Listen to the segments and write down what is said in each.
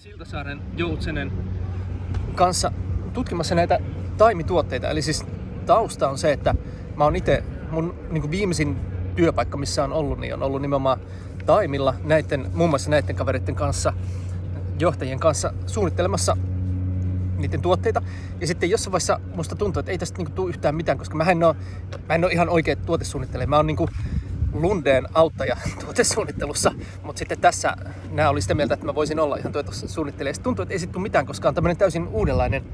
Siltasaaren Joutsenen kanssa tutkimassa näitä taimituotteita. Eli siis tausta on se, että mä oon itse, mun niin viimeisin työpaikka, missä on ollut, niin on ollut nimenomaan taimilla näiden, muun muassa näiden kavereiden kanssa, johtajien kanssa suunnittelemassa niiden tuotteita. Ja sitten jossain vaiheessa musta tuntuu, että ei tästä niinku tule yhtään mitään, koska mä en ole, mä en ole ihan oikea tuotesuunnittelija. Mä oon niinku Lundeen auttaja tuotesuunnittelussa, mutta sitten tässä nämä oli sitä mieltä, että mä voisin olla ihan tuotesuunnittelija. Sitten tuntuu, että ei tule mitään, koska on tämmöinen täysin uudenlainen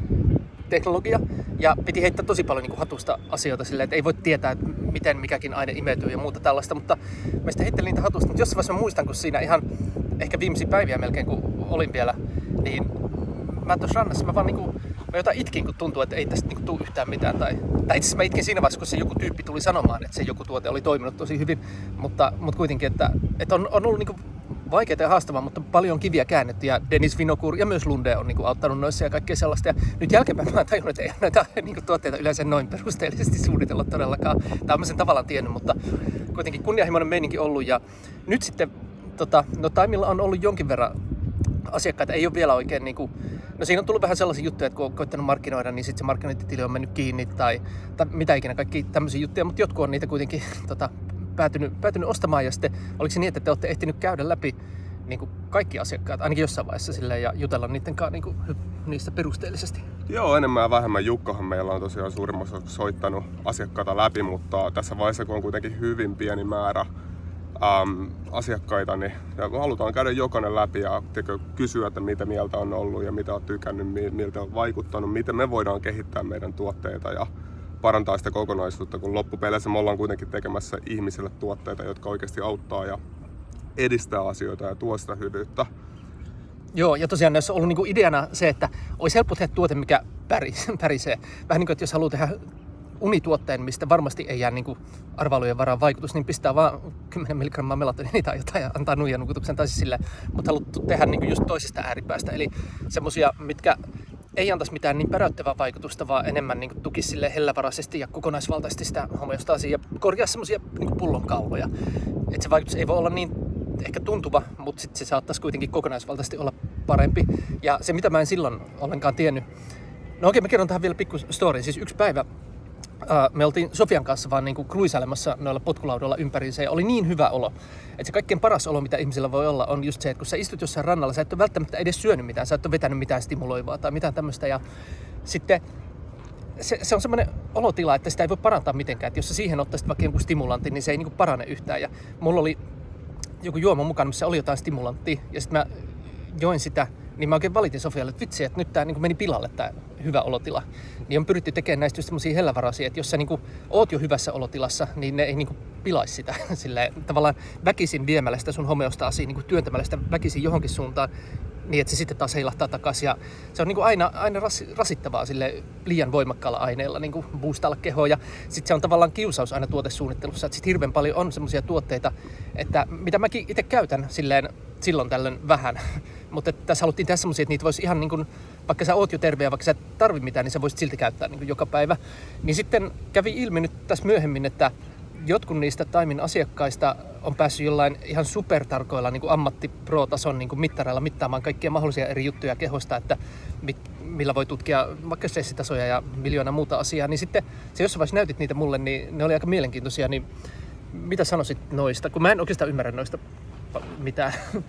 teknologia ja piti heittää tosi paljon niin kuin hatusta asioita silleen, että ei voi tietää, että miten mikäkin aine imeytyy ja muuta tällaista, mutta mä sitten heittelin niitä hatusta, mutta jossain vaiheessa mä muistan, kun siinä ihan ehkä viimeisiä päiviä melkein, kun olin vielä, niin mä tuossa rannassa mä vaan niinku, mä jotain itkin, kun tuntuu, että ei tästä niinku tule yhtään mitään. Tai, tai itse mä itkin siinä vaiheessa, kun se joku tyyppi tuli sanomaan, että se joku tuote oli toiminut tosi hyvin. Mutta, mutta kuitenkin, että, että on, on ollut niinku vaikeaa ja haastavaa, mutta paljon kiviä käännetty ja Dennis Vinokur ja myös Lunde on niinku auttanut noissa ja kaikkea sellaista. Ja nyt jälkeenpäin mä tajunnut, että ei näitä niinku tuotteita yleensä noin perusteellisesti suunnitella todellakaan. Tai mä sen tavallaan tiennyt, mutta kuitenkin kunnianhimoinen meininki ollut. Ja nyt sitten, tota, no Taimilla on ollut jonkin verran asiakkaita ei ole vielä oikein niin kuin, no siinä on tullut vähän sellaisia juttuja, että kun on koittanut markkinoida, niin sitten se markkinointitili on mennyt kiinni tai, tai mitä ikinä, kaikki tämmöisiä juttuja, mutta jotkut on niitä kuitenkin tota, päätynyt, päätynyt ostamaan ja sitten oliko se niin, että te olette ehtinyt käydä läpi niin kuin kaikki asiakkaat, ainakin jossain vaiheessa silleen, ja jutella niiden kanssa niin kuin, niistä perusteellisesti? Joo, enemmän ja vähemmän. Jukkohan meillä on tosiaan suurimmassa soittanut asiakkaita läpi, mutta tässä vaiheessa kun on kuitenkin hyvin pieni määrä äm, asiakkaita, niin ja halutaan käydä jokainen läpi ja tekö, kysyä, että mitä mieltä on ollut ja mitä on tykännyt, miltä on vaikuttanut, miten me voidaan kehittää meidän tuotteita ja parantaa sitä kokonaisuutta, kun loppupeleissä me ollaan kuitenkin tekemässä ihmisille tuotteita, jotka oikeasti auttaa ja edistää asioita ja tuo sitä hyvyyttä. Joo, ja tosiaan näissä on ollut niinku ideana se, että olisi helppo tehdä tuote, mikä pärisee. Vähän niin kuin, että jos haluaa tehdä unituotteen, mistä varmasti ei jää niin arvailujen varaan vaikutus, niin pistää vaan 10 milligrammaa melatoninia tai jotain ja antaa nuijan nukutuksen tai siis sille, mutta haluttu tehdä niin just toisesta ääripäästä. Eli semmosia, mitkä ei antaisi mitään niin päräyttävää vaikutusta, vaan enemmän niin tukisi sille hellävaraisesti ja kokonaisvaltaisesti sitä homeostaasia ja korjaa semmoisia niin pullonkauloja. Että se vaikutus ei voi olla niin ehkä tuntuva, mutta sitten se saattaisi kuitenkin kokonaisvaltaisesti olla parempi. Ja se, mitä mä en silloin ollenkaan tiennyt, No okei, mä kerron tähän vielä pikku story. Siis yksi päivä me oltiin Sofian kanssa vaan niinku kruisailemassa noilla potkulaudoilla ympäriinsä ja oli niin hyvä olo. Että se kaikkein paras olo, mitä ihmisillä voi olla, on just se, että kun sä istut jossain rannalla, sä et ole välttämättä edes syönyt mitään, sä et ole vetänyt mitään stimuloivaa tai mitään tämmöistä. Ja sitten se, se on semmoinen olotila, että sitä ei voi parantaa mitenkään. Että jos sä siihen ottaisit vaikka jonkun stimulantin, niin se ei niinku parane yhtään. Ja mulla oli joku juoma mukana, missä oli jotain stimulanttia. Ja sitten mä join sitä niin mä oikein valitin Sofialle, että vitsi, että nyt tämä niin meni pilalle tämä hyvä olotila. Niin on pyritty tekemään näistä just semmoisia hellävaraisia, että jos sä niin kuin, oot jo hyvässä olotilassa, niin ne ei niin kuin, pilaisi sitä. Silleen, tavallaan väkisin viemällä sitä sun homeostaasia, niin kuin työntämällä sitä väkisin johonkin suuntaan, niin että se sitten taas heilahtaa takaisin. Ja se on niin kuin aina, aina ras, rasittavaa sille liian voimakkaalla aineella niin kuin boostailla kehoa. Ja sitten se on tavallaan kiusaus aina tuotesuunnittelussa, sitten hirveän paljon on semmoisia tuotteita, että mitä mäkin itse käytän silleen silloin tällöin vähän. Mutta tässä haluttiin tehdä semmoisia, että niitä voisi ihan niin kuin, vaikka sä oot jo terve ja vaikka sä et tarvi mitään, niin sä voisit silti käyttää niin kuin joka päivä. Niin sitten kävi ilmi nyt tässä myöhemmin, että jotkut niistä Taimin asiakkaista on päässyt jollain ihan supertarkoilla niin ammatti-pro-tason niin mittareilla mittaamaan kaikkia mahdollisia eri juttuja kehosta, että mit, millä voi tutkia vaikka stressitasoja ja miljoona muuta asiaa. Niin sitten se jossain vaiheessa näytit niitä mulle, niin ne oli aika mielenkiintoisia. Niin mitä sanoisit noista? Kun mä en oikeastaan ymmärrä noista mitään.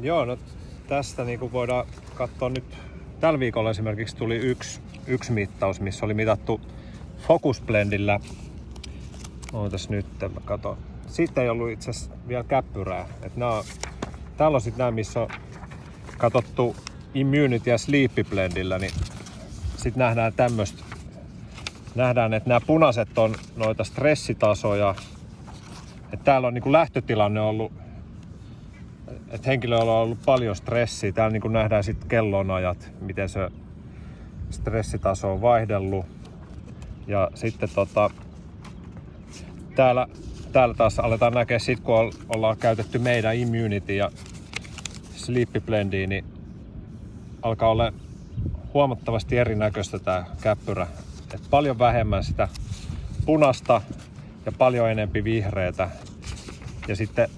Joo, no tästä niin kuin voidaan katsoa nyt. Tällä viikolla esimerkiksi tuli yksi, yksi mittaus, missä oli mitattu Focus Blendillä. Ootas nyt, mä katon. Sitten ei ollut itse asiassa vielä käppyrää. Et nää on, täällä on sitten nämä, missä on katsottu Immunity ja Sleep Blendillä, niin sitten nähdään tämmöistä. Nähdään, että nämä punaiset on noita stressitasoja. Et täällä on niin kuin lähtötilanne ollut että henkilöllä on ollut paljon stressiä. Täällä niin nähdään sitten kellonajat, miten se stressitaso on vaihdellut. Ja sitten tota, täällä, täällä taas aletaan näkeä sit, kun ollaan käytetty meidän Immunity ja Sleep Blendia, niin alkaa olla huomattavasti erinäköistä tämä käppyrä. Et paljon vähemmän sitä punasta ja paljon enempi vihreätä. Ja sitten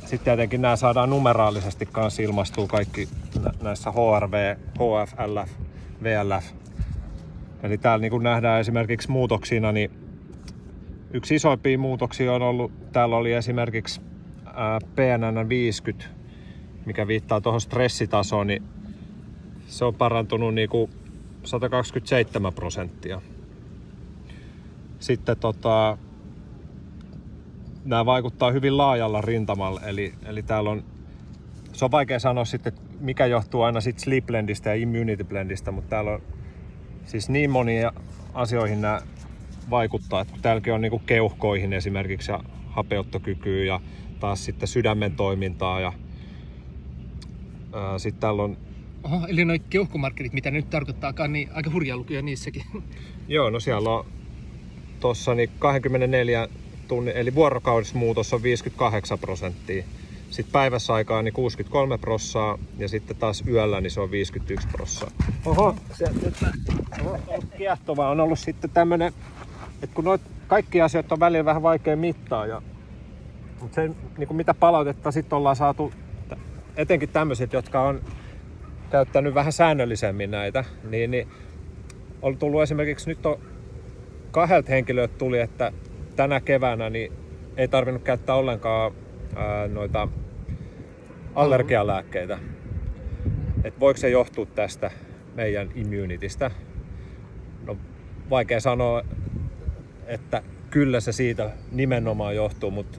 sitten tietenkin nämä saadaan numeraalisesti kanssa ilmastuu kaikki näissä HRV, HF, LF, VLF. Eli täällä niin kuin nähdään esimerkiksi muutoksina, niin yksi isoimpia muutoksia on ollut, täällä oli esimerkiksi PNN 50, mikä viittaa tuohon stressitasoon, niin se on parantunut niin kuin 127 prosenttia. Sitten tota, nämä vaikuttaa hyvin laajalla rintamalla, eli, eli täällä on, se on vaikea sanoa sitten, mikä johtuu aina sitten sleep blendistä ja immunity blendistä, mutta täällä on siis niin monia asioihin nämä vaikuttaa, että täälläkin on niinku keuhkoihin esimerkiksi ja hapeuttokykyä ja taas sitten sydämen toimintaa ja sitten täällä on Oho, eli noin keuhkomarkkerit, mitä ne nyt tarkoittaakaan, niin aika hurjaa lukuja niissäkin. Joo, no siellä on tuossa niin 24 tunnin, eli vuorokaudessa muutos on 58 prosenttia. Sitten päivässä aikaa niin 63 prossaa ja sitten taas yöllä niin se on 51 prossaa. Oho, se nyt on ollut kiehtovaa. On ollut sitten tämmönen, että kun noit kaikki asiat on välillä vähän vaikea mittaa ja mutta se, niin mitä palautetta sitten ollaan saatu, etenkin tämmöiset, jotka on käyttänyt vähän säännöllisemmin näitä, niin, niin on tullut esimerkiksi nyt on kahdelta henkilöltä tuli, että tänä keväänä niin ei tarvinnut käyttää ollenkaan ää, noita allergialääkkeitä. Et voiko se johtua tästä meidän immunitista? No vaikea sanoa, että kyllä se siitä nimenomaan johtuu, mutta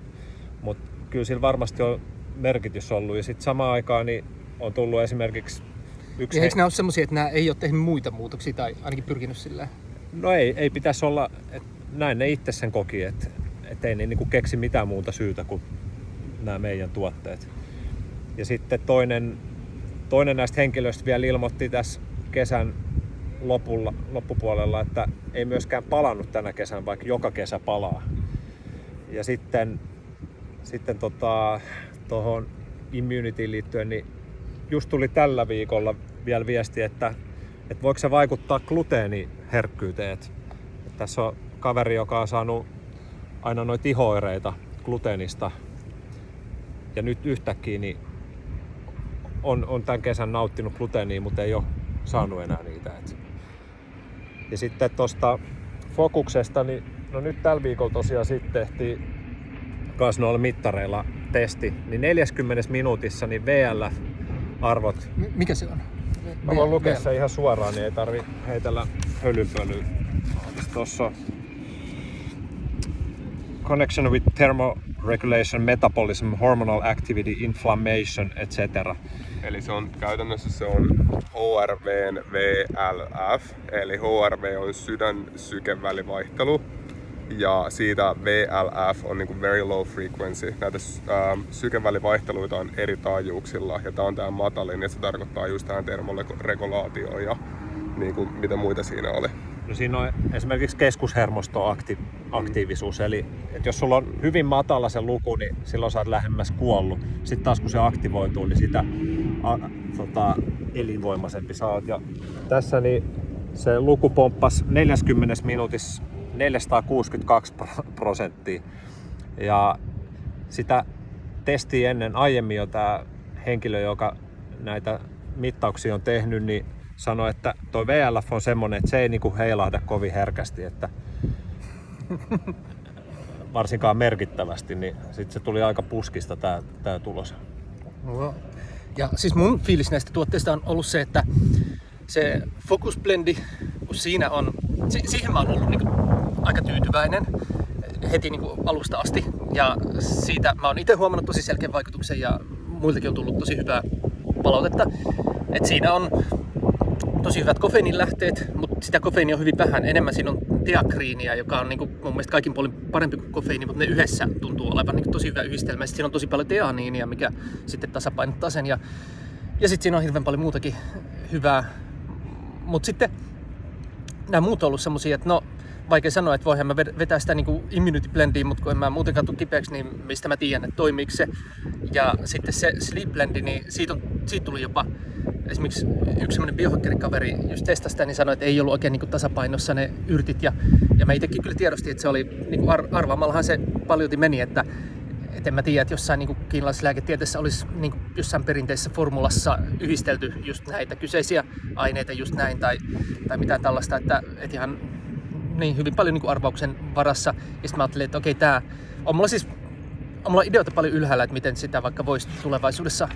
mut kyllä sillä varmasti on merkitys ollut. Ja sitten samaan aikaan niin on tullut esimerkiksi yksi... Ja eikö nämä ole sellaisia, että nämä ei ole tehnyt muita muutoksia tai ainakin pyrkinyt sillä? No ei, ei pitäisi olla, että näin ne itse sen koki, että, että ei ne niin kuin keksi mitään muuta syytä kuin nämä meidän tuotteet. Ja sitten toinen, toinen näistä henkilöistä vielä ilmoitti tässä kesän lopulla, loppupuolella, että ei myöskään palannut tänä kesän, vaikka joka kesä palaa. Ja sitten, sitten tota, tuohon immunityin liittyen, niin just tuli tällä viikolla vielä viesti, että, että voiko se vaikuttaa gluteeniherkkyyteen. Että tässä on kaveri, joka on saanut aina noita ihoireita gluteenista. Ja nyt yhtäkkiä niin on, on tämän kesän nauttinut gluteenia, mutta ei ole saanut enää niitä. Et. Ja sitten tuosta fokuksesta, niin no nyt tällä viikolla tosiaan sitten tehtiin kas noilla mittareilla testi, niin 40 minuutissa niin VLF-arvot. Mikä se on? Mä voin lukea se ihan suoraan, niin ei tarvi heitellä hölynpölyä. Tuossa connection with thermoregulation, metabolism, hormonal activity, inflammation, etc. Eli se on käytännössä se on HRVn VLF, eli HRV on sydän sykevälivaihtelu ja siitä VLF on niin very low frequency. Näitä ähm, sykevälivaihteluita on eri taajuuksilla ja tämä on tämä matalin ja se tarkoittaa just tähän termoregulaatioon ja niin kuin, mitä muita siinä oli. No siinä on esimerkiksi keskushermostoaktiivisuus, eli että jos sulla on hyvin matala se luku, niin silloin sä oot lähemmäs kuollut. Sitten taas kun se aktivoituu, niin sitä a, tota, elinvoimaisempi saat. Ja tässä niin se luku pomppasi 40 minuutissa 462 prosenttia. Ja sitä testi ennen aiemmin jo tämä henkilö, joka näitä mittauksia on tehnyt, niin sanoi, että tuo VLF on semmoinen, että se ei niinku heilahda kovin herkästi, että varsinkaan merkittävästi, niin sitten se tuli aika puskista tämä tää tulos. No. Ja siis mun fiilis näistä tuotteista on ollut se, että se Focus Blendi, kun siinä on, si- siihen mä oon ollut niinku aika tyytyväinen heti niinku alusta asti. Ja siitä mä oon itse huomannut tosi selkeän vaikutuksen ja muiltakin on tullut tosi hyvää palautetta. Et siinä on tosi hyvät kofeiinilähteet, mutta sitä kofeiinia on hyvin vähän. Enemmän siinä on teakriinia, joka on niin kuin, mun mielestä kaikin puolin parempi kuin kofeiini, mutta ne yhdessä tuntuu olevan niin kuin, tosi hyvä yhdistelmä. Sitten siinä on tosi paljon teaniinia, mikä sitten tasapainottaa sen. Ja, ja sitten siinä on hirveän paljon muutakin hyvää. Mutta sitten nämä muut on ollut semmosia, että no vaikea sanoa, että voihan mä vetää sitä niin immunity blendiin, mutta kun en mä muutenkaan tule kipeäksi, niin mistä mä tiedän, että toimiiko se. Ja sitten se sleep blendi, niin siitä, on, siitä tuli jopa esimerkiksi yksi semmoinen biohakkerikaveri just testasi sitä, niin sanoi, että ei ollut oikein niin tasapainossa ne yrtit. Ja, ja mä itsekin kyllä tiedostin, että se oli, niin ar- arvaamallahan se paljolti meni, että, Et en mä tiedä, että jossain niin kiinalaisessa lääketieteessä olisi niin jossain perinteisessä formulassa yhdistelty just näitä kyseisiä aineita just näin tai, tai mitään tällaista, että, että ihan niin hyvin paljon niin arvauksen varassa. Ja sitten mä ajattelin, että okei, tämä on mulla siis on mulla ideoita paljon ylhäällä, että miten sitä vaikka voisi tulevaisuudessa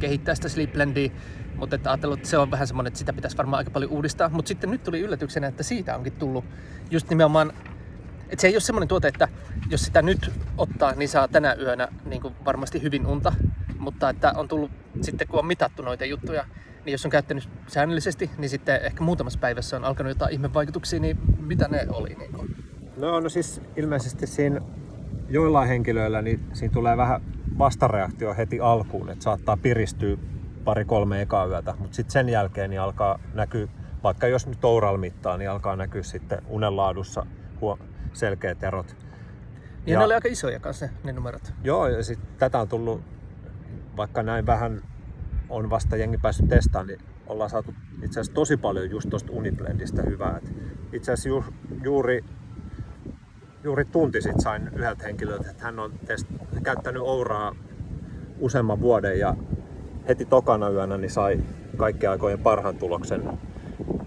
kehittää sitä Sleep Blendia, mutta että ajattelin, että se on vähän semmoinen, että sitä pitäisi varmaan aika paljon uudistaa. Mutta sitten nyt tuli yllätyksenä, että siitä onkin tullut just nimenomaan, että se ei ole semmoinen tuote, että jos sitä nyt ottaa, niin saa tänä yönä niin kuin varmasti hyvin unta. Mutta että on tullut sitten, kun on mitattu noita juttuja, niin jos on käyttänyt säännöllisesti, niin sitten ehkä muutamassa päivässä on alkanut jotain ihmevaikutuksia, niin mitä ne oli? Niin kuin? No, no siis ilmeisesti siinä joillain henkilöillä niin siinä tulee vähän vastareaktio heti alkuun, että saattaa piristyä pari-kolme ekaa yötä, mutta sitten sen jälkeen niin alkaa näkyä, vaikka jos nyt oral mittaa, niin alkaa näkyä sitten unenlaadussa huo- selkeät erot. Niin ja, ne oli aika isoja kanssa ne numerot. Joo, ja sitten tätä on tullut, vaikka näin vähän on vasta jengi päässyt testaamaan, niin ollaan saatu itse asiassa tosi paljon just tuosta Uniblendistä hyvää. Itse asiassa ju, juuri, juuri tunti sitten sain yhdeltä henkilöltä, että hän on test, käyttänyt Ouraa useamman vuoden ja heti tokana yönä niin sai kaikkien aikojen parhaan tuloksen.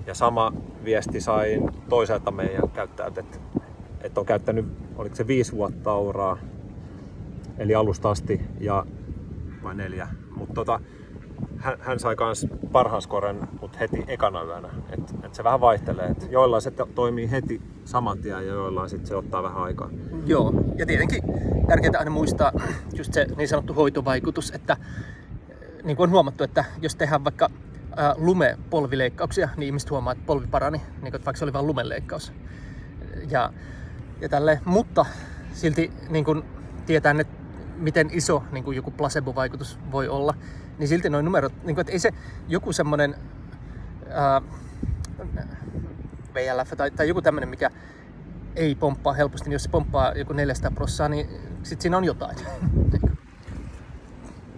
Ja sama viesti sain toiselta meidän käyttäjältä, että, että on käyttänyt, oliko se viisi vuotta Ouraa, eli alusta asti, ja vai neljä. Mutta tota, hän, hän sai myös parhaan skoren, mutta heti ekana yönä. Et, et se vähän vaihtelee. Et joillain se toimii heti saman tien ja joillain sit se ottaa vähän aikaa. Joo, ja tietenkin tärkeää aina muistaa just se niin sanottu hoitovaikutus, että niin kuin on huomattu, että jos tehdään vaikka ää, lumepolvileikkauksia, niin ihmiset huomaa, että polvi parani, niin kuin, vaikka se oli vain lumeleikkaus. Ja, ja tälle, mutta silti niin kuin tietää, että miten iso niin kuin joku placebo-vaikutus voi olla, niin silti noin numerot, niin kuin, että ei se joku semmoinen VLF tai, tai joku tämmöinen, mikä ei pomppaa helposti, niin jos se pomppaa joku 400 prossaa, niin sitten siinä on jotain.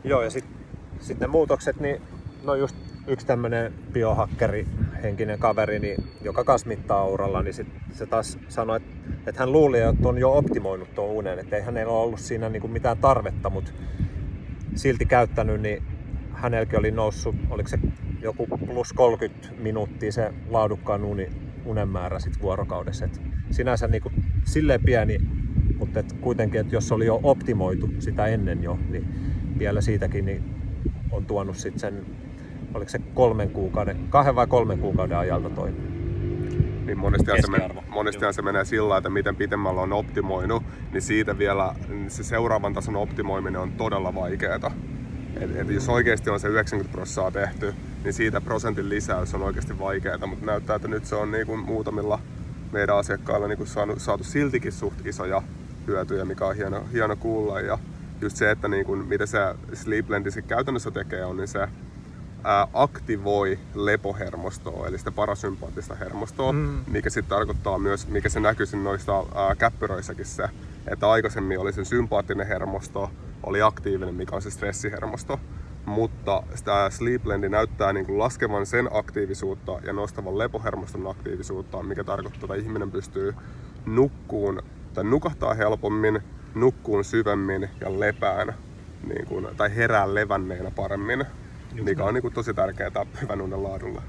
Joo, ja sitten sit ne muutokset, niin no just yksi tämmöinen biohakkeri henkinen kaveri, niin, joka kanssa mittaa auralla, niin sit se taas sanoi, että, että hän luuli, että on jo optimoinut tuon unen, että ei hänellä ollut siinä niin kuin mitään tarvetta, mutta silti käyttänyt, niin hänelläkin oli noussut, oliko se joku plus 30 minuuttia se laadukkaan uni, unen määrä sit vuorokaudessa. Et sinänsä niin kuin, silleen pieni, mutta et kuitenkin, että jos oli jo optimoitu sitä ennen jo, niin vielä siitäkin niin on tuonut sit sen, oliko se kolmen kuukauden, kahden vai kolmen kuukauden ajalta toi niin monestihan se, men, monestihan se menee sillä että miten pitemmällä on optimoinut, niin siitä vielä se seuraavan tason optimoiminen on todella vaikeaa. Et, et jos oikeasti on se 90 prosenttia tehty, niin siitä prosentin lisäys on oikeasti vaikeaa, mutta näyttää, että nyt se on niin kuin muutamilla meidän asiakkailla niin kuin saanut, saatu siltikin suht isoja hyötyjä, mikä on hieno, hieno kuulla. Ja just se, että niin kuin, mitä se Sleeplendi se käytännössä tekee, on niin se ää, aktivoi lepohermostoa, eli sitä parasympaattista hermostoa, mm. mikä sitten tarkoittaa myös, mikä se näkyy noista ää, käppyröissäkin se, että aikaisemmin oli sen sympaattinen hermosto, oli aktiivinen, mikä on se stressihermosto. Mutta tämä Sleeplendi näyttää niin kuin laskevan sen aktiivisuutta ja nostavan lepohermoston aktiivisuutta, mikä tarkoittaa, että ihminen pystyy nukkuun tai nukahtaa helpommin, nukkuun syvemmin ja lepään niin kuin, tai herää levänneenä paremmin, Just mikä on niin kuin, tosi tärkeää hyvän unen laadulla.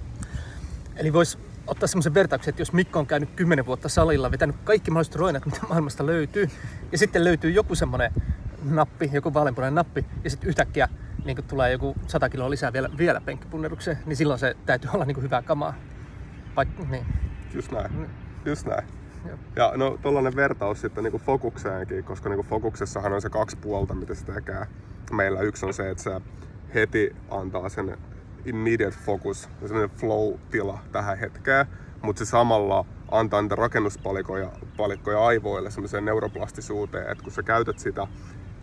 Eli voisi ottaa semmoisen vertauksen, että jos Mikko on käynyt 10 vuotta salilla, vetänyt kaikki mahdolliset roinat, mitä maailmasta löytyy, ja sitten löytyy joku semmoinen nappi, joku vaaleanpunainen nappi, ja sitten yhtäkkiä niin kun tulee joku 100 kiloa lisää vielä, vielä penkkipunnerukseen, niin silloin se täytyy olla niin hyvää kamaa. Vaik, niin. Just näin. Mm. Just näin. Joo. Ja no tollanen vertaus sitten niin fokukseenkin, koska niin fokuksessahan on se kaksi puolta, mitä se tekee. Meillä yksi on se, että se heti antaa sen immediate focus, semmoinen flow-tila tähän hetkeen, mutta se samalla antaa niitä rakennuspalikoja palikkoja aivoille semmoiseen neuroplastisuuteen, että kun sä käytät sitä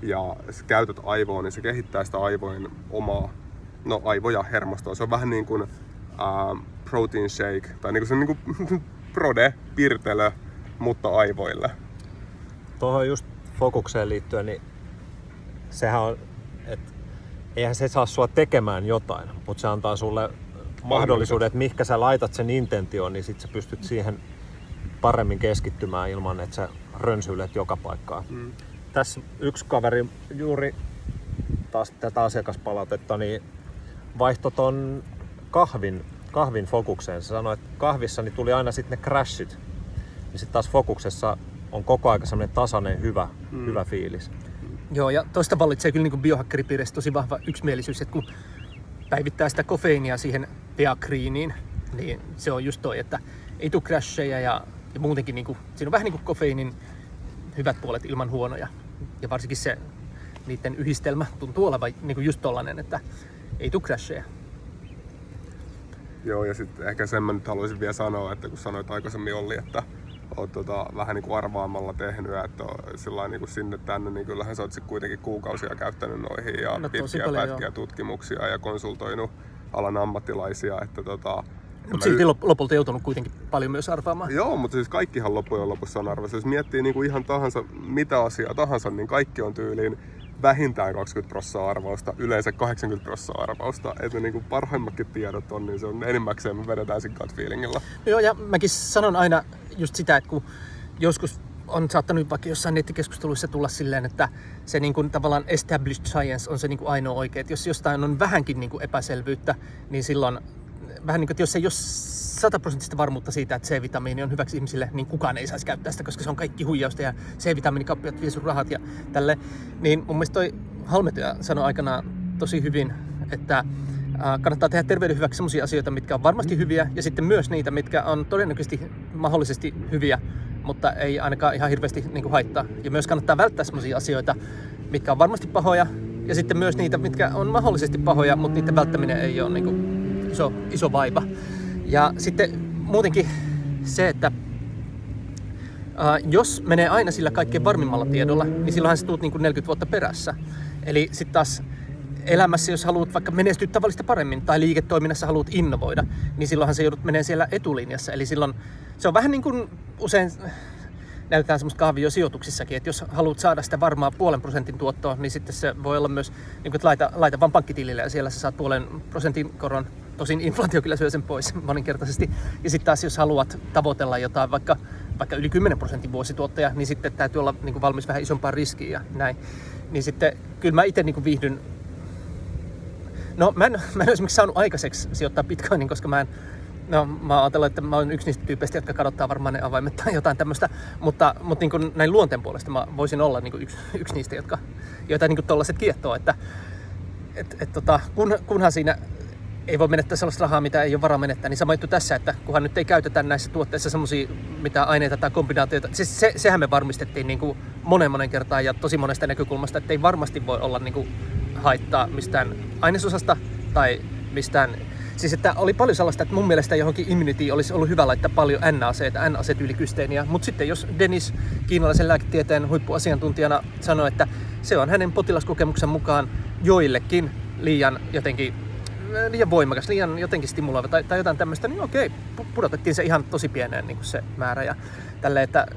ja sä käytät aivoa, niin se kehittää sitä aivojen omaa, no aivoja hermostoa. Se on vähän niin kuin uh, protein shake, tai niin kuin se niin kuin prode, pirtelö, mutta aivoille. Tuohon just fokukseen liittyen, niin sehän on, että eihän se saa sua tekemään jotain, mutta se antaa sulle mahdollisuuden, että mihinkä sä laitat sen intentioon, niin sit sä pystyt siihen paremmin keskittymään ilman, että sä rönsyilet joka paikkaan. Mm. Tässä yksi kaveri juuri taas tätä asiakaspalautetta, niin vaihto ton kahvin, kahvin fokukseen. Se sanoi, että kahvissa niin tuli aina sitten ne crashit. Ja sitten taas fokuksessa on koko aika semmoinen tasainen, hyvä, mm. hyvä fiilis. Joo, ja toista vallitsee kyllä niin biohakkeripiirissä tosi vahva yksimielisyys, että kun päivittää sitä kofeiinia siihen peakriiniin, niin se on just toi, että ei tule crasheja ja, ja muutenkin niin kuin, siinä on vähän niin kuin kofeiinin hyvät puolet ilman huonoja. Ja varsinkin se niiden yhdistelmä tuntuu olevan niin kuin just tollanen, että ei tule crasheja. Joo, ja sitten ehkä sen mä nyt haluaisin vielä sanoa, että kun sanoit aikaisemmin Olli, että oot tota, vähän niin kuin arvaamalla tehnyt, että sillä niin kuin sinne tänne, niin kyllähän sä oot sit kuitenkin kuukausia käyttänyt noihin ja No, pitkiä pätkiä tutkimuksia ja konsultoinut alan ammattilaisia, että tota, Mutta silti lop- lopulta joutunut kuitenkin paljon myös arvaamaan. Joo, mutta siis kaikkihan loppujen lopussa on arvossa. Jos miettii niin kuin ihan tahansa, mitä asiaa tahansa, niin kaikki on tyyliin vähintään 20 prosenttia arvausta, yleensä 80 prosenttia arvausta. Että niin kuin parhaimmatkin tiedot on, niin se on enimmäkseen me vedetään siinä gut feelingillä. Joo, ja mäkin sanon aina just sitä, että kun joskus on saattanut vaikka jossain nettikeskusteluissa tulla silleen, että se niin kuin tavallaan established science on se niin kuin ainoa oikea. Että jos jostain on vähänkin niin kuin epäselvyyttä, niin silloin vähän niin kuin, että jos ei ole sataprosenttista varmuutta siitä, että C-vitamiini on hyväksi ihmisille, niin kukaan ei saisi käyttää sitä, koska se on kaikki huijausta ja C-vitamiinikappiot vie sun rahat ja tälle. Niin mun mielestä toi Halmetyö sanoi aikanaan tosi hyvin, että kannattaa tehdä terveyden hyväksi sellaisia asioita, mitkä on varmasti hyviä ja sitten myös niitä, mitkä on todennäköisesti mahdollisesti hyviä, mutta ei ainakaan ihan hirveästi niin kuin haittaa. Ja myös kannattaa välttää sellaisia asioita, mitkä on varmasti pahoja ja sitten myös niitä, mitkä on mahdollisesti pahoja, mutta niiden välttäminen ei ole niin kuin iso, iso vaiva. Ja sitten muutenkin se, että ää, jos menee aina sillä kaikkein varmimmalla tiedolla, niin silloinhan sä tuut niin kuin 40 vuotta perässä. Eli sitten taas elämässä, jos haluat vaikka menestyä tavallista paremmin tai liiketoiminnassa haluat innovoida, niin silloinhan se joudut menee siellä etulinjassa. Eli silloin se on vähän niin kuin usein näytetään semmoista kahviosijoituksissakin, että jos haluat saada sitä varmaa puolen prosentin tuottoa, niin sitten se voi olla myös, niin kuin, että laita, laita vaan pankkitilille ja siellä sä saat puolen prosentin koron. Tosin inflaatio kyllä syö sen pois moninkertaisesti. Ja sitten taas jos haluat tavoitella jotain vaikka, vaikka yli 10 prosentin vuosituottaja, niin sitten täytyy olla niin kuin valmis vähän isompaan riskiin ja näin. Niin sitten kyllä mä itse niin kuin viihdyn No mä en, mä en ole esimerkiksi saanut aikaiseksi sijoittaa bitcoinin, koska mä en, No mä ajattelen, että mä olen yksi niistä tyypeistä, jotka kadottaa varmaan ne avaimet tai jotain tämmöistä, mutta, mutta niin kuin näin luonteen puolesta mä voisin olla niin kuin yksi, yksi niistä, jotka, joita niin kuin tollaset kiehtoo, että et, et tota, kun, kunhan siinä ei voi menettää sellaista rahaa, mitä ei ole varaa menettää, niin sama juttu tässä, että kunhan nyt ei käytetä näissä tuotteissa semmoisia mitä aineita tai kombinaatioita, siis se, sehän me varmistettiin niin kuin monen monen kertaan ja tosi monesta näkökulmasta, että ei varmasti voi olla niin kuin haittaa mistään ainesosasta tai mistään. Siis että oli paljon sellaista, että mun mielestä johonkin immunity olisi ollut hyvä laittaa paljon NAC, NAC-tyylikysteeniä. Mutta sitten jos Dennis kiinalaisen lääketieteen huippuasiantuntijana sanoi, että se on hänen potilaskokemuksen mukaan joillekin liian jotenkin liian voimakas, liian jotenkin stimuloiva tai, tai jotain tämmöistä, niin okei, pudotettiin se ihan tosi pieneen niin kuin se määrä. Ja tälle, että,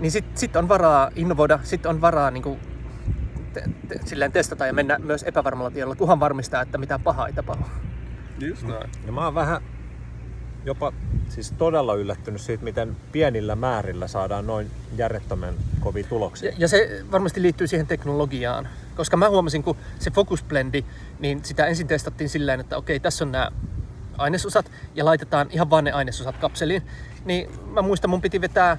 niin sitten sit on varaa innovoida, sitten on varaa niin kuin, te, te, silleen testata ja mennä myös epävarmalla tiedolla, kunhan varmistaa, että mitään pahaa ei tapahdu. Just näin. Ja mä oon vähän jopa siis todella yllättynyt siitä, miten pienillä määrillä saadaan noin järjettömän kovia tuloksia. Ja, ja se varmasti liittyy siihen teknologiaan. Koska mä huomasin, kun se Focus Blendi, niin sitä ensin testattiin silleen, että okei, tässä on nämä ainesosat ja laitetaan ihan vaan ne ainesosat kapseliin. Niin mä muistan, mun piti vetää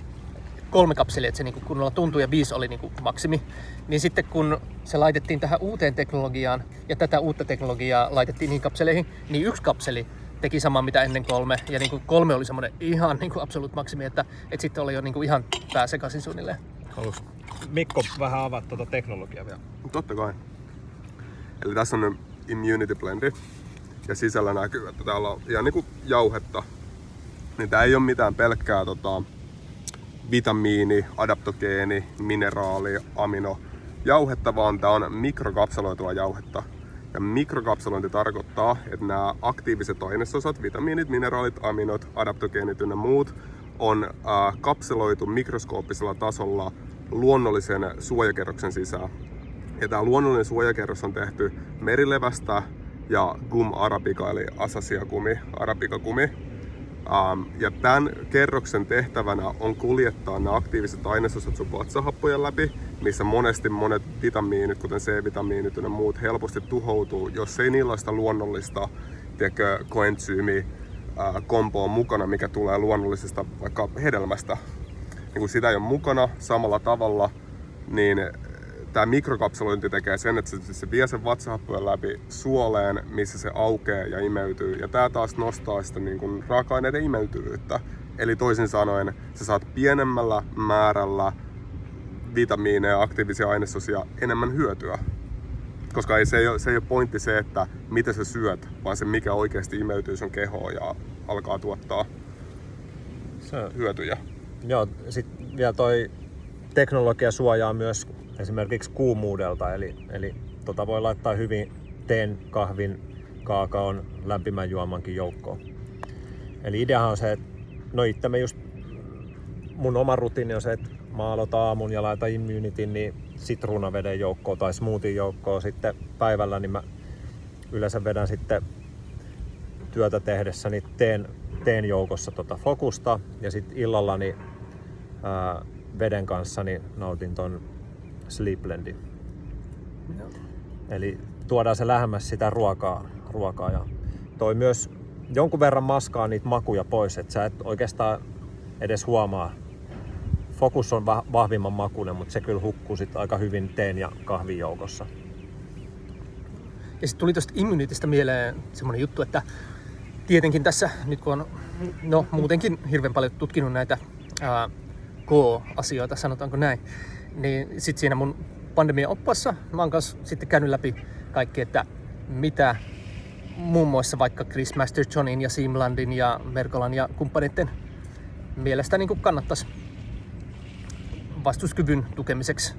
kolme kapselia, että se niinku kunnolla tuntui ja viisi oli niinku maksimi. Niin sitten kun se laitettiin tähän uuteen teknologiaan ja tätä uutta teknologiaa laitettiin niihin kapseleihin, niin yksi kapseli teki saman mitä ennen kolme. Ja niinku kolme oli semmoinen ihan niinku absolute maksimi, että, että sitten oli jo niinku ihan pää sekaisin suunnilleen. Haluaisi Mikko vähän avaa tuota teknologiaa vielä? Totta kai. Eli tässä on nyt Immunity Blendi. Ja sisällä näkyy, että täällä on ihan niinku jauhetta. Niin tää ei ole mitään pelkkää tota, vitamiini, adaptogeeni, mineraali, amino jauhetta, vaan tää on mikrokapseloitua jauhetta. Ja mikrokapselointi tarkoittaa, että nämä aktiiviset ainesosat, vitamiinit, mineraalit, aminot, adaptogeenit ynnä muut, on äh, kapseloitu mikroskooppisella tasolla luonnollisen suojakerroksen sisään. Ja tämä luonnollinen suojakerros on tehty merilevästä ja gum arabica eli asasia kumi, arabica kumi. Um, ja tämän kerroksen tehtävänä on kuljettaa nämä aktiiviset ainesosat sun vatsahappojen läpi missä monesti monet vitamiinit, kuten C-vitamiinit ja muut, helposti tuhoutuu, jos ei sitä luonnollista koentsyymi kompoa mukana, mikä tulee luonnollisesta vaikka hedelmästä. Niin kun sitä ei ole mukana samalla tavalla, niin tämä mikrokapselointi tekee sen, että se, se vie sen vatsahappojen läpi suoleen, missä se aukeaa ja imeytyy. Ja tämä taas nostaa sitä niin kuin raaka-aineiden imeytyvyyttä. Eli toisin sanoen, sä saat pienemmällä määrällä vitamiineja ja aktiivisia ainesosia enemmän hyötyä. Koska ei, se, ei ole, se ei ole pointti se, että mitä sä syöt, vaan se mikä oikeasti imeytyy sun kehoon ja alkaa tuottaa se, hyötyjä. Joo, sitten vielä toi teknologia suojaa myös esimerkiksi kuumuudelta, eli, eli tota voi laittaa hyvin teen, kahvin, kaakaon, lämpimän juomankin joukkoon. Eli ideahan on se, että no itse me just, mun oma rutiini on se, että mä aloitan aamun ja laitan immunitin niin sitruunaveden joukkoon tai smoothie joukkoon sitten päivällä, niin mä yleensä vedän sitten työtä tehdessä niin teen, teen joukossa tota fokusta ja sitten illalla niin, ää, veden kanssa niin nautin ton Sleep Blendin. Eli tuodaan se lähemmäs sitä ruokaa, ruokaa ja toi myös jonkun verran maskaa niitä makuja pois, että sä et oikeastaan edes huomaa. Fokus on vahvimman makuinen, mutta se kyllä hukkuu sit aika hyvin teen ja kahvin joukossa. Ja sitten tuli tuosta immunitista mieleen semmoinen juttu, että tietenkin tässä, nyt kun on no, muutenkin hirveän paljon tutkinut näitä ää, K-asioita, sanotaanko näin, niin sitten siinä mun pandemian oppassa mä oon kanssa sitten käynyt läpi kaikki, että mitä muun muassa vaikka Chris Master Johnin ja Simlandin ja Merkolan ja kumppaneiden mielestä niin kannattaisi vastuskyvyn tukemiseksi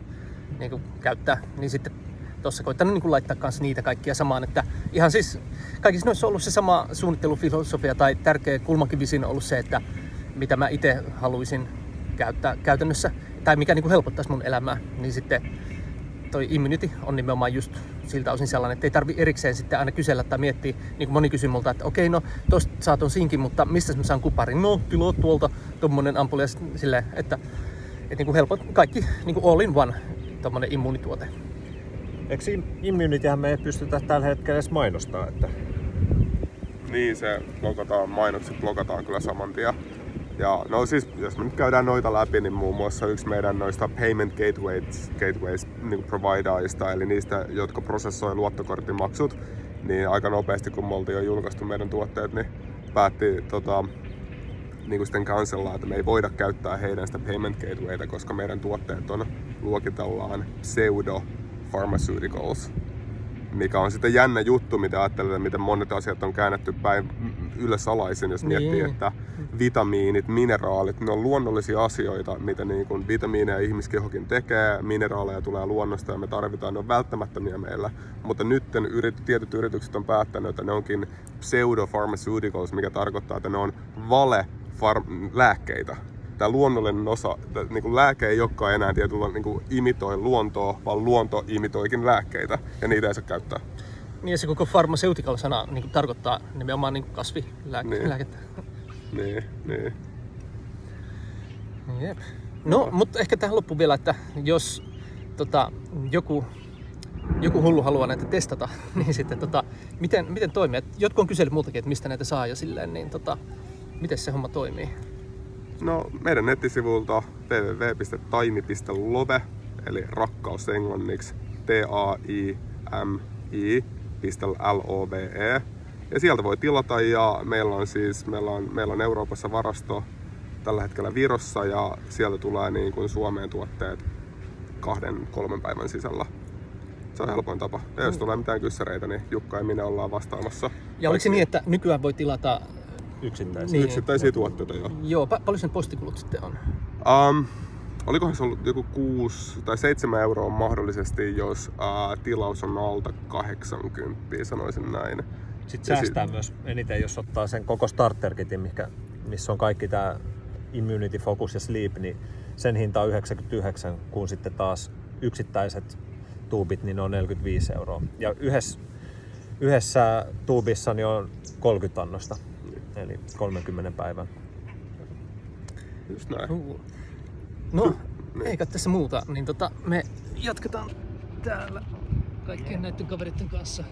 niin kuin käyttää, niin sitten tuossa koittanut niin laittaa kanssa niitä kaikkia samaan, että ihan siis kaikissa noissa on ollut se sama suunnittelufilosofia tai tärkeä kulmakivi siinä on ollut se, että mitä mä itse haluaisin käyttää käytännössä tai mikä niin kuin helpottaisi mun elämää, niin sitten toi immunity on nimenomaan just siltä osin sellainen, että ei tarvi erikseen sitten aina kysellä tai miettiä, niin kuin moni kysyy multa, että okei, no tosta saa ton sinkin, mutta mistä mä saan kuparin? No, tilaa tuolta tommonen ampuli ja silleen, että, että niin kuin helpot, kaikki niin kuin all in one tommonen immunituote. Eikö immunityhän me ei pystytä tällä hetkellä edes mainostaa, että niin, se blokataan, mainokset blokataan kyllä saman tien. Ja no siis, jos me nyt käydään noita läpi, niin muun muassa yksi meidän noista payment gateways, gateways niin providerista, eli niistä, jotka prosessoi luottokorttimaksut, niin aika nopeasti, kun me oltiin jo julkaistu meidän tuotteet, niin päätti tota, niin sitten cancellaa, että me ei voida käyttää heidän sitä payment gatewayta, koska meidän tuotteet on luokitellaan pseudo pharmaceuticals mikä on sitten jännä juttu, mitä ajattelee, miten monet asiat on käännetty päin salaisin, jos niin. miettii, että vitamiinit, mineraalit, ne on luonnollisia asioita, mitä niin kuin vitamiineja ihmiskehokin tekee, mineraaleja tulee luonnosta ja me tarvitaan, ne on välttämättömiä meillä. Mutta nyt yrit, tietyt yritykset on päättänyt, että ne onkin pseudo-pharmaceuticals, mikä tarkoittaa, että ne on vale lääkkeitä tämä luonnollinen osa, tämä, niin kuin lääke ei olekaan enää tietyllä niin kuin imitoi luontoa, vaan luonto imitoikin lääkkeitä ja niitä ei saa käyttää. Niin ja se koko pharmaceutical-sana niin kuin tarkoittaa nimenomaan niin kasvilääkettä. Niin. niin, niin. Jep. No, no, mutta ehkä tähän loppuun vielä, että jos tota, joku, joku hullu haluaa näitä testata, niin sitten tota, miten, miten toimii? Jotkut on kysellyt multakin, että mistä näitä saa ja silleen, niin tota, miten se homma toimii? No, meidän nettisivulta www.taimi.love, eli rakkaus englanniksi, T-A-I-M-I.L-O-V-E. Ja sieltä voi tilata ja meillä on siis, meillä on, meillä on Euroopassa varasto tällä hetkellä Virossa ja sieltä tulee niin kuin Suomeen tuotteet kahden, kolmen päivän sisällä. Se on helpoin tapa. Ja jos mm. tulee mitään kyssäreitä, niin Jukka ja minä ollaan vastaamassa. Ja oliko se niin, että nykyään voi tilata Yksittäisiä. Niin. Yksittäisiä tuotteita, joo. Joo, pa- paljon sen postikulut sitten on? Um, olikohan se ollut joku 6 tai 7 euroa mahdollisesti, jos uh, tilaus on alta 80, sanoisin näin. Sitten säästää sit... myös eniten, jos ottaa sen koko starterkitin, mikä, missä on kaikki tämä Immunity, Focus ja Sleep, niin sen hinta on 99, kun sitten taas yksittäiset tuubit, niin ne on 45 euroa. Ja yhdessä, yhdessä tuubissa niin on 30 annosta eli 30 päivän. Just näin. No, Niin. Eikä tässä muuta, niin tota, me jatketaan täällä kaikkien näiden kaveritten kanssa